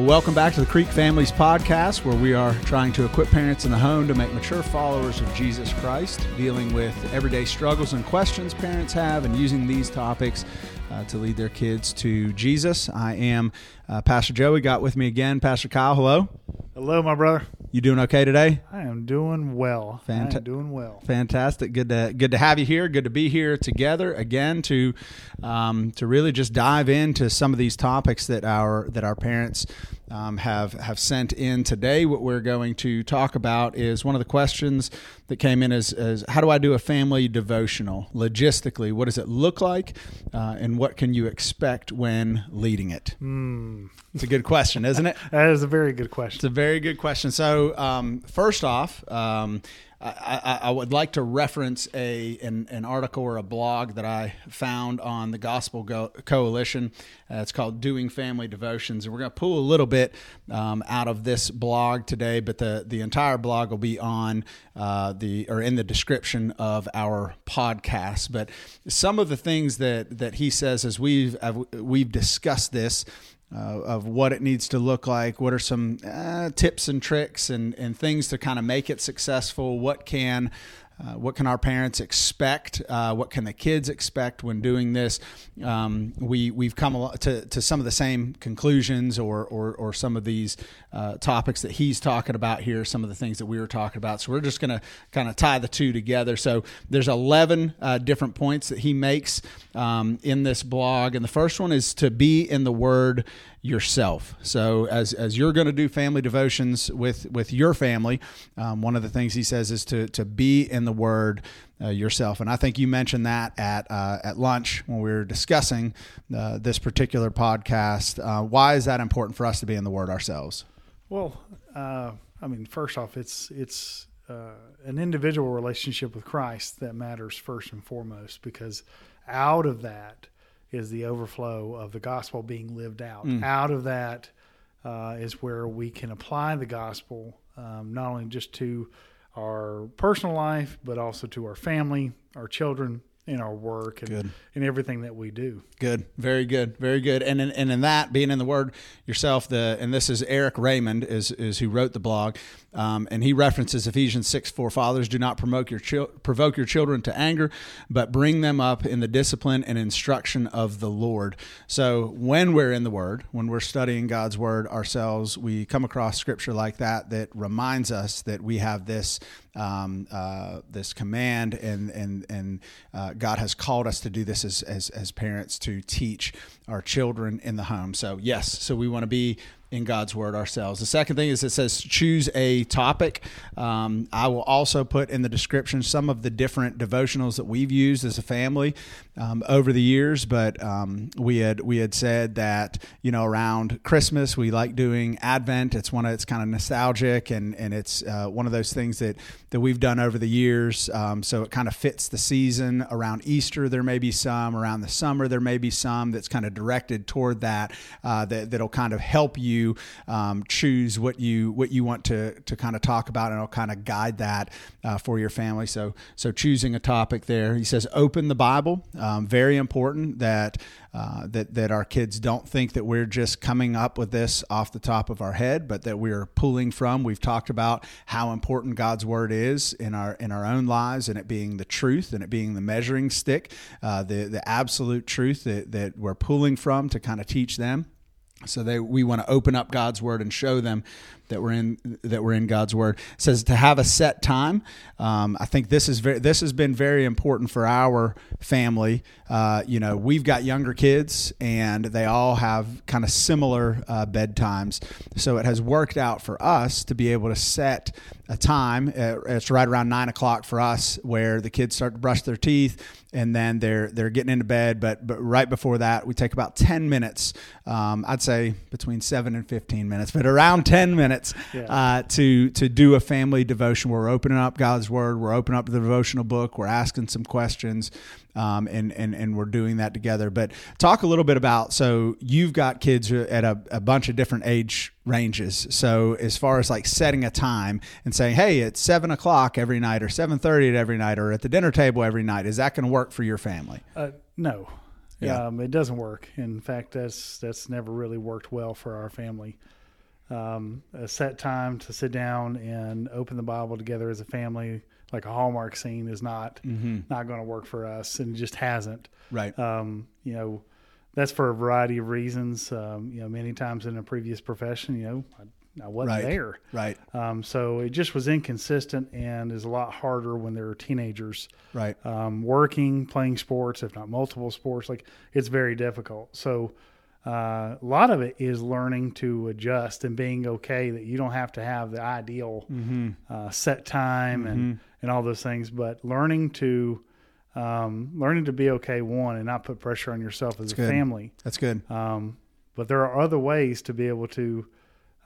Well, welcome back to the Creek Families Podcast, where we are trying to equip parents in the home to make mature followers of Jesus Christ, dealing with everyday struggles and questions parents have, and using these topics uh, to lead their kids to Jesus. I am uh, Pastor Joe. We got with me again, Pastor Kyle. Hello. Hello, my brother. You doing okay today? I am doing well. I am doing well. Fantastic. Good to good to have you here. Good to be here together again to um, to really just dive into some of these topics that our that our parents um, have have sent in today. What we're going to talk about is one of the questions that came in is, is how do I do a family devotional logistically? What does it look like, uh, and what can you expect when leading it? Mm. It's a good question, isn't it? that is a very good question. It's a very good question. So, um, first off, um, I, I, would like to reference a an, an, article or a blog that I found on the Gospel Go- Coalition. Uh, it's called "Doing Family Devotions," and we're going to pull a little bit um, out of this blog today, but the the entire blog will be on uh, the or in the description of our podcast. But some of the things that that he says as we've we've discussed this uh, of what it needs to look like. What are some uh, tips and tricks and, and things to kind of make it successful? What can uh, what can our parents expect? Uh, what can the kids expect when doing this? Um, we we've come to, to some of the same conclusions, or or, or some of these uh, topics that he's talking about here. Some of the things that we were talking about. So we're just going to kind of tie the two together. So there's 11 uh, different points that he makes um, in this blog, and the first one is to be in the Word yourself. So as as you're going to do family devotions with with your family, um, one of the things he says is to to be in the Word uh, yourself. And I think you mentioned that at uh, at lunch when we were discussing uh, this particular podcast. Uh, why is that important for us to be in the Word ourselves? Well, uh, I mean, first off, it's it's uh, an individual relationship with Christ that matters first and foremost because out of that is the overflow of the gospel being lived out. Mm. Out of that uh, is where we can apply the gospel um, not only just to our personal life, but also to our family, our children, in our work and good. in everything that we do. Good, very good, very good. And in, and in that, being in the Word yourself, the and this is Erik Raymond is is who wrote the blog, um, and he references Ephesians six four. Fathers, do not provoke your chil- provoke your children to anger, but bring them up in the discipline and instruction of the Lord. So when we're in the Word, when we're studying God's Word ourselves, we come across Scripture like that that reminds us that we have this um, uh, this command, and and and uh, God has called us to do this as, as as parents to teach our children in the home. So yes, so we want to be in God's word ourselves. The second thing is it says choose a topic. Um, I will also put in the description some of the different devotionals that we've used as a family um, over the years. But um, we had we had said that you know around Christmas we like doing Advent. It's one of it's kind of nostalgic and and it's uh, one of those things that that we've done over the years. Um, so it kind of fits the season. Around Easter there may be some. Around the summer there may be some that's kind of directed toward that uh, that that'll kind of help you you um, choose what you what you want to to kind of talk about, and it'll kind of guide that uh, for your family. So so choosing a topic there. He says open the Bible. Um, very important that uh, that that our kids don't think that we're just coming up with this off the top of our head, but that we're pulling from. We've talked about how important God's word is in our in our own lives, and it being the truth, and it being the measuring stick, uh, the the absolute truth that that we're pulling from to kind of teach them. So they we want to open up God's word and show them that we're in that we're in God's word. It says to have a set time. Um, I think this is very this has been very important for our family. Uh, you know, we've got younger kids and they all have kind of similar uh, bedtimes, so it has worked out for us to be able to set a time. Uh, it's right around nine o'clock for us where the kids start to brush their teeth and then they're they're getting into bed. But but right before that, we take about ten minutes. Um, I'd say between seven and fifteen minutes, but around ten minutes yeah. uh, to to do a family devotion. We're opening up God's Word. We're opening up the devotional book. We're asking some questions, um, and and and we're doing that together. But talk a little bit about. So you've got kids at a, a bunch of different age ranges. So as far as like setting a time and saying, hey, it's seven o'clock every night, or seven thirty every night, or at the dinner table every night, is that going to work for your family? Uh, no. Yeah. Um, it doesn't work. In fact, that's that's never really worked well for our family. um, a set time to sit down and open the Bible together as a family, like a Hallmark scene, is not not going to work for us, and just hasn't. Right. Um, you know, that's for a variety of reasons. Um, you know, many times in a previous profession, you know, I, I wasn't Right. there. right. Um, so it just was inconsistent and is a lot harder when they're teenagers Right. um, working, playing sports, if not multiple sports. Like it's very difficult. So uh, a lot of it is learning to adjust and being okay that you don't have to have the ideal uh, set time and and all those things, but learning to um, learning to be okay one and not put pressure on yourself as a good. family. That's good. Um, but there are other ways to be able to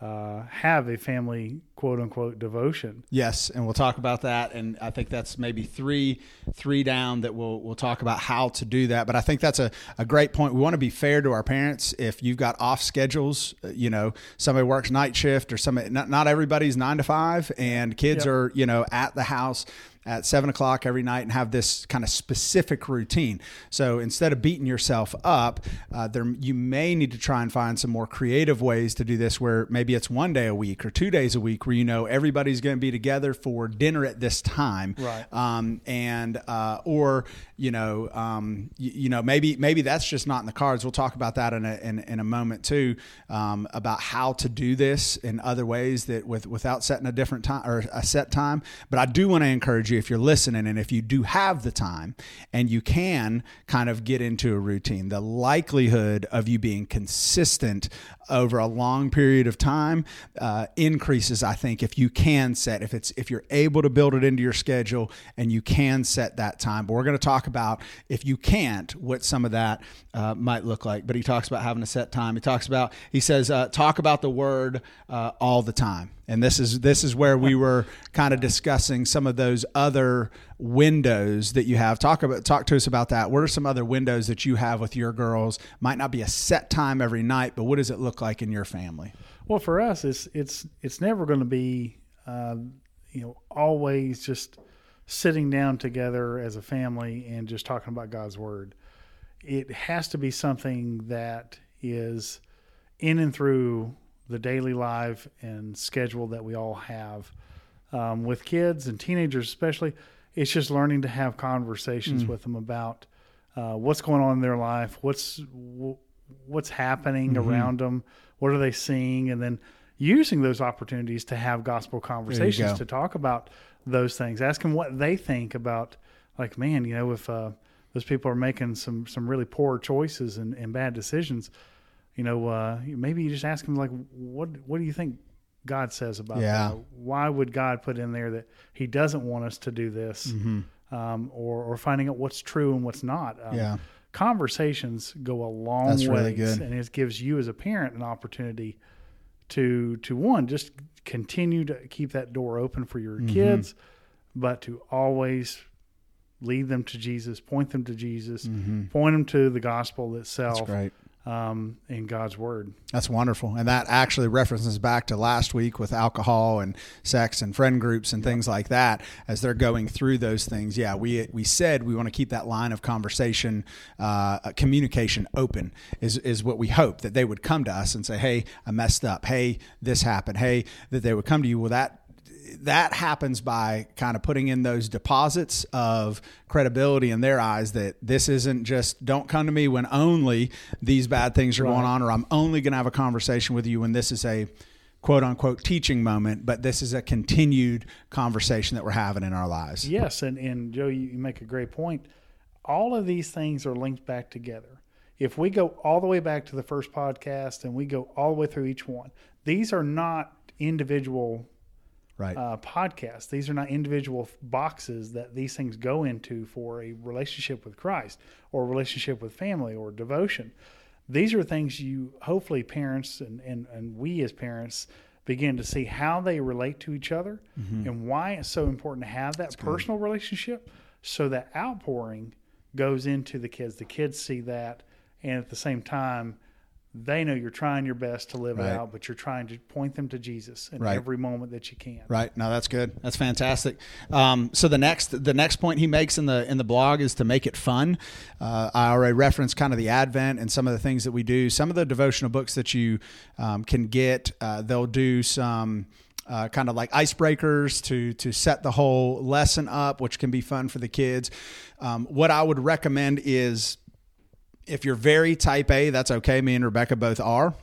uh, have a family quote unquote devotion. Yes, and we'll talk about that. And I think that's maybe three three down that we'll we'll talk about how to do that. But I think that's a, a great point. We want to be fair to our parents. If you've got off schedules, uh, you know, somebody works night shift or somebody not, not everybody's nine to five and kids Yep. are, you know, at the house at seven o'clock every night and have this kind of specific routine. So instead of beating yourself up, uh, there you may need to try and find some more creative ways to do this. Where maybe it's one day a week or two days a week, where you know everybody's going to be together for dinner at this time, Right. Um, and uh, or you know, um, you, you know, maybe maybe that's just not in the cards. We'll talk about that in a in, in a moment too, um, about how to do this in other ways that with without setting a different time or a set time. But I do want to encourage you if you're listening and if you do have the time and you can kind of get into a routine, the likelihood of you being consistent over a long period of time uh, increases. I think if you can set if it's if you're able to build it into your schedule and you can set that time. But we're going to talk about if you can't, what some of that uh, might look like. But he talks about having a set time. He talks about he says uh, talk about the word uh, all the time. And this is this is where we were kind of discussing some of those other windows that you have. Talk about talk to us about that. What are some other windows that you have with your girls? Might not be a set time every night, but what does it look like in your family? Well, for us, it's it's it's never going to be, uh, you know, always just sitting down together as a family and just talking about God's word. It has to be something that is in and through the daily life and schedule that we all have. Um, with kids and teenagers, especially, it's just learning to have conversations with them about uh, what's going on in their life, what's what's happening around them, what are they seeing, and then using those opportunities to have gospel conversations go. to talk about those things. Ask them what they think about, like, man, you know, if uh, those people are making some some really poor choices and, and bad decisions, you know, uh, maybe you just ask them like, what what do you think God says about Yeah. that? Why would God put in there that He doesn't want us to do this, um, or or finding out what's true and what's not? Um, Yeah. conversations go a long That's ways, really good. and it gives you as a parent an opportunity to to one just continue to keep that door open for Mm-hmm. your kids, but to always lead them to Jesus, point them to Jesus, point them to the gospel itself, Mm-hmm. That's. Um, in God's word. That's wonderful. And that actually references back to last week with alcohol and sex and friend groups and things like that as they're going through those things. Yeah, we we said we want to keep that line of conversation, uh, communication open is, is what we hope that they would come to us and say, Hey, I messed up. Hey, this happened. Hey, that they would come to you. Well, that that happens by kind of putting in those deposits of credibility in their eyes that this isn't just don't come to me when only these bad things are going on or I'm only going to have a conversation with you when this is a quote unquote teaching moment but this is a continued conversation that we're having in our lives. Yes, and, and Joe, you, you make a great point. All of these things are linked back together. If we go all the way back to the first podcast and we go all the way through each one, these are not individual Right. uh, podcasts. These are not individual boxes that these things go into for a relationship with Christ or relationship with family or devotion. These are things you hopefully parents and, and, and we as parents begin to see how they relate to each other and why it's so important to have that personal relationship so that outpouring goes into the kids. The kids see that and at the same time they know you're trying your best to live Right. it out, but you're trying to point them to Jesus in Right. every moment that you can. Right. No, that's good. That's fantastic. Um, so the next the next point he makes in the in the blog is to make it fun. Uh, I already referenced kind of the Advent and some of the things that we do. Some of the devotional books that you um, can get, uh, they'll do some. Uh, kind of like icebreakers to to set the whole lesson up, which can be fun for the kids. Um, what I would recommend is if you're very type A, that's okay. Me and Rebecca both are.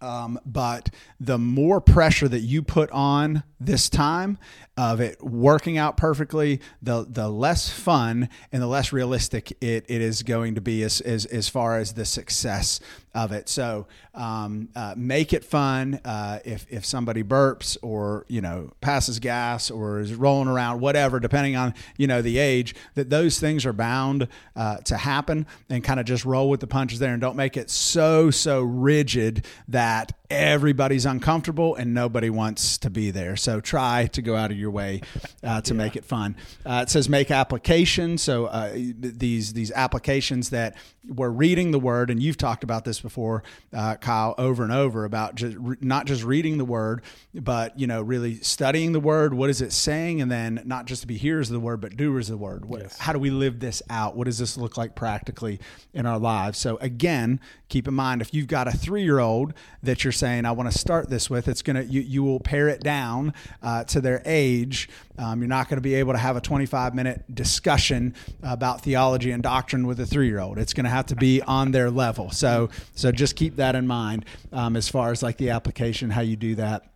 Um, but the more pressure that you put on this time of it working out perfectly, the the less fun and the less realistic it, it is going to be as, as, as far as the success of it. So um, uh, make it fun. Uh, if, if somebody burps or, you know, passes gas or is rolling around, whatever, depending on, you know, the age, that those things are bound uh, to happen and kind of just roll with the punches there and don't make it so, so rigid that everybody's uncomfortable and nobody wants to be there. So try to go out of your way uh, to make it fun. Uh, it says make applications. So uh, these these applications that we're reading the word, and you've talked about this before, uh, Kyle, over and over about just re- not just reading the word, but you know really studying the word. What is it saying? And then not just to be hearers of the word, but doers of the word. What, Yes. How do we live this out? What does this look like practically in our lives? So again, keep in mind if you've got a three year old that you're saying I want to start this with, it's gonna you you will pare it down uh, to their age. Um, you're not going to be able to have a 25 minute discussion about theology and doctrine with a three year old. It's going to have to be on their level. So so just keep that in mind um, as far as like the application, how you do that.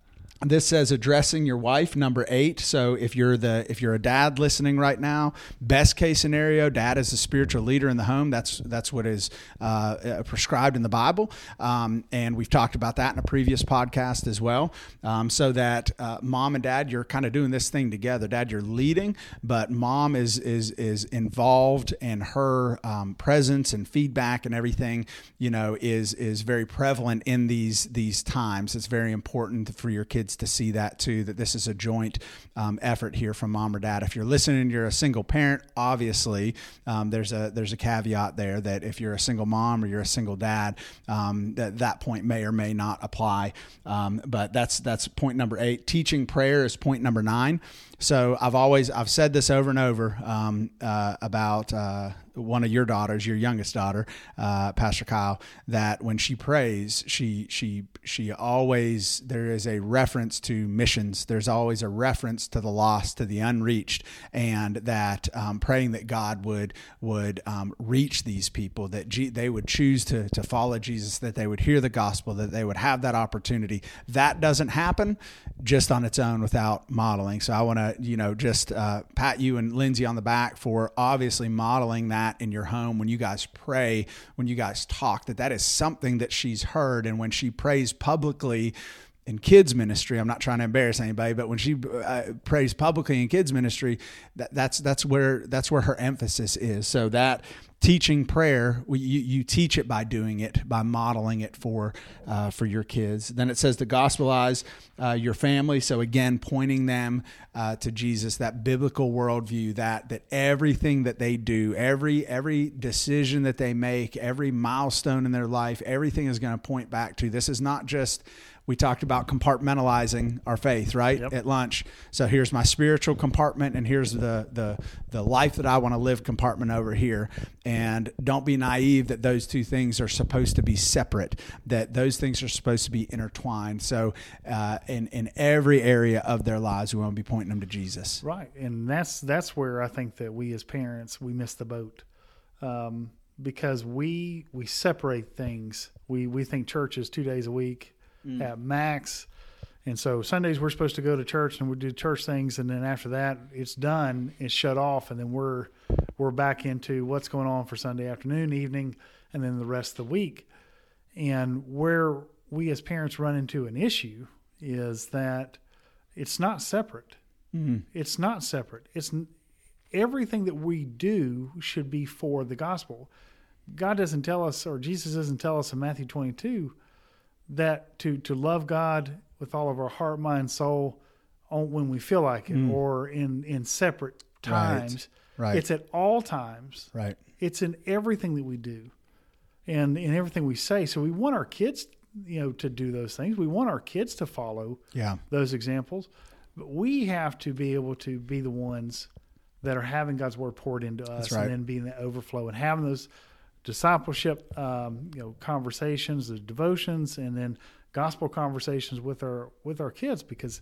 This says addressing your wife, number eight. So if you're the if you're a dad listening right now, best case scenario, dad is a spiritual leader in the home. That's that's what is uh, uh, prescribed in the Bible, um, and we've talked about that in a previous podcast as well. Um, so that uh, mom and dad, you're kind of doing this thing together. Dad, you're leading, but mom is is is involved, and her um, presence and feedback and everything, you know, is is very prevalent in these these times. It's very important for your kids to see that too. That this is a joint um, effort here from mom or dad. If you're listening, you're a single parent. Obviously, um, there's a there's a caveat there that if you're a single mom or you're a single dad, um, that that point may or may not apply. Um, but that's that's point number eight. Teaching prayer is point number nine. So I've always I've said this over and over um, uh, about uh, one of your daughters, your youngest daughter, uh, Pastor Kyle, that when she prays, she she she always there is a reference to missions. There's always a reference to the lost, to the unreached, and that um, praying that God would would um, reach these people, that G- they would choose to to follow Jesus, that they would hear the gospel, that they would have that opportunity. That doesn't happen just on its own without modeling. So I want to you know just uh, pat you and Lindsay on the back for obviously modeling that in your home when you guys pray, when you guys talk. That that is something that she's heard, and when she prays publicly in kids ministry i'm not trying to embarrass anybody but when she uh, prays publicly in kids ministry that, that's that's where that's where her emphasis is. So that teaching prayer you, you teach it by doing it by modeling it for uh, for your kids. Then it says to gospelize uh, your family. So again pointing them uh, to jesus that biblical worldview that that everything that they do every every decision that they make every milestone in their life everything is going to point back to this is not just we talked about compartmentalizing our faith right Yep. at lunch. So here's my spiritual compartment and here's the the the life that i want to live compartment over here. And don't be naive that those two things are supposed to be separate that those things are supposed to be intertwined. So uh, in in every area of their lives we want to be pointing them to jesus. Right, and that's that's where I think that we as parents we miss the boat. Um, because we we separate things. We we think church is two days a week Mm. at max, and so Sundays we're supposed to go to church and we do church things, and then after that it's done, it's shut off, and then we're we're back into what's going on for Sunday afternoon, evening, and then the rest of the week. And where we as parents run into an issue is that it's not separate. Mm. It's not separate. It's everything that we do should be for the gospel. God doesn't tell us, or Jesus doesn't tell us in Matthew 22 that to to love God with all of our heart, mind, soul, on, when we feel like it, mm. or in in separate Right. times. Right. It's at all times. right It's in everything that we do. and in everything we say. So we want our kids, you know, to do those things. We want our kids to follow Yeah. those examples, but we have to be able to be the ones that are having God's word poured into us, right. and then being the overflow and having those discipleship, um, you know, conversations, the devotions, and then gospel conversations with our with our kids because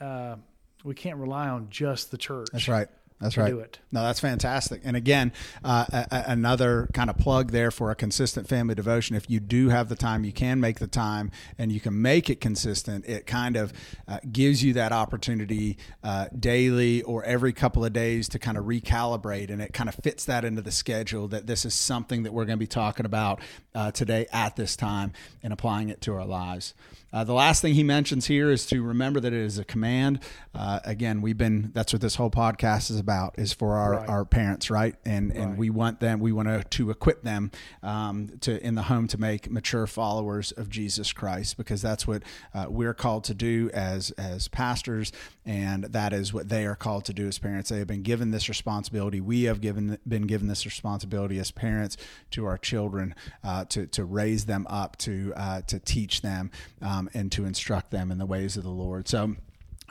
uh, we can't rely on just the church. That's right. That's right. do it. No, that's fantastic. And again, uh, a, a- another kind of plug there for a consistent family devotion. If you do have the time, you can make the time, and you can make it consistent. It kind of uh, gives you that opportunity uh, daily or every couple of days to kind of recalibrate, and it kind of fits that into the schedule. That this is something that we're going to be talking about uh, today at this time and applying it to our lives. Uh, the last thing he mentions here is to remember that it is a command. Uh, again, we've been that's what this whole podcast is about is for our, Right. our parents, right? And and we want them, we want to, to equip them um, to in the home to make mature followers of Jesus Christ because that's what uh, we're called to do as as pastors, and that is what they are called to do as parents. They have been given this responsibility. We have given been given this responsibility as parents to our children uh, to to raise them up, to uh, to teach them, um, Um, and to instruct them in the ways of the Lord. So.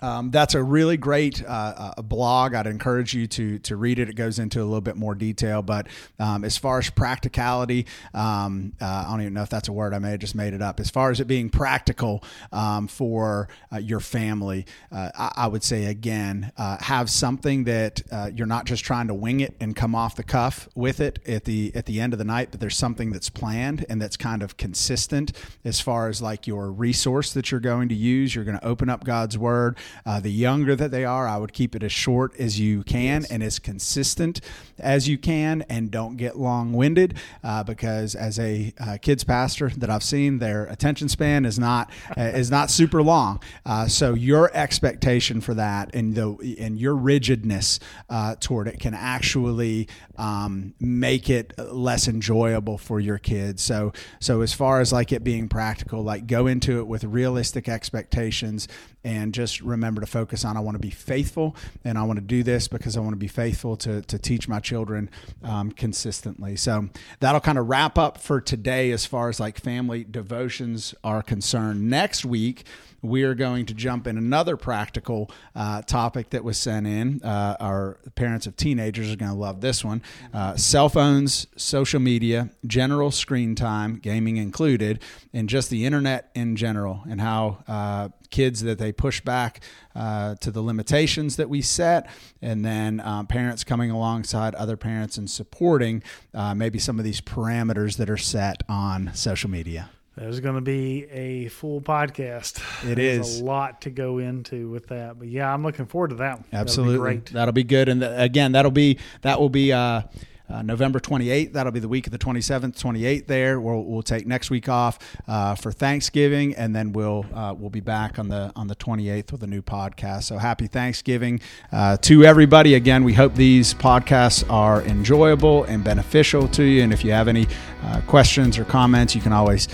Um, that's a really great uh, uh, blog. I'd encourage you to to read it. It goes into a little bit more detail, but um, as far as practicality, um, uh, I don't even know if that's a word. I may have just made it up. As far as it being practical um, for uh, your family, uh, I, I would say again, have something that you're not just trying to wing it and come off the cuff with it at the at the end of the night, but there's something that's planned and that's kind of consistent as far as like your resource that you're going to use. You're going to open up God's word. Uh, the younger that they are, I would keep it as short as you can and as consistent as you can, and don't get long winded uh, because as a uh, kids pastor that I've seen, their attention span is not uh, is not super long. Uh, so your expectation for that and the and your rigidness uh, toward it can actually um, make it less enjoyable for your kids. So so as far as like it being practical, like go into it with realistic expectations and just remember to focus on I want to be faithful and I want to do this because I want to be faithful to, to teach my children um, consistently. So that'll kind of wrap up for today as far as like family devotions are concerned. Next week, we are going to jump in another practical uh, topic that was sent in. Uh, our parents of teenagers are going to love this one uh, cell phones, social media, general screen time, gaming included, and just the internet in general, and how uh, kids that they push back uh, to the limitations that we set, and then um, parents coming alongside other parents and supporting uh, maybe some of these parameters that are set on social media. There's going to be a full podcast. It There's is. a lot to go into with that, but yeah, I'm looking forward to that. one. That'll be Absolutely, great. that'll be good. And th- again, that'll be that will be uh, uh, November 28th. That'll be the week of the 27th, 28th. There, we'll, we'll take next week off uh, for Thanksgiving, and then we'll uh, we'll be back on the on the 28th with a new podcast. So happy Thanksgiving uh, to everybody. Again, we hope these podcasts are enjoyable and beneficial to you. And if you have any uh, questions or comments, you can always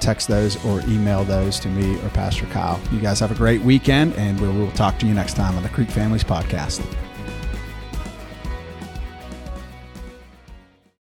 text those or email those to me or Pastor Kyle. You guys have a great weekend, and we will talk to you next time on the Creek Families Podcast.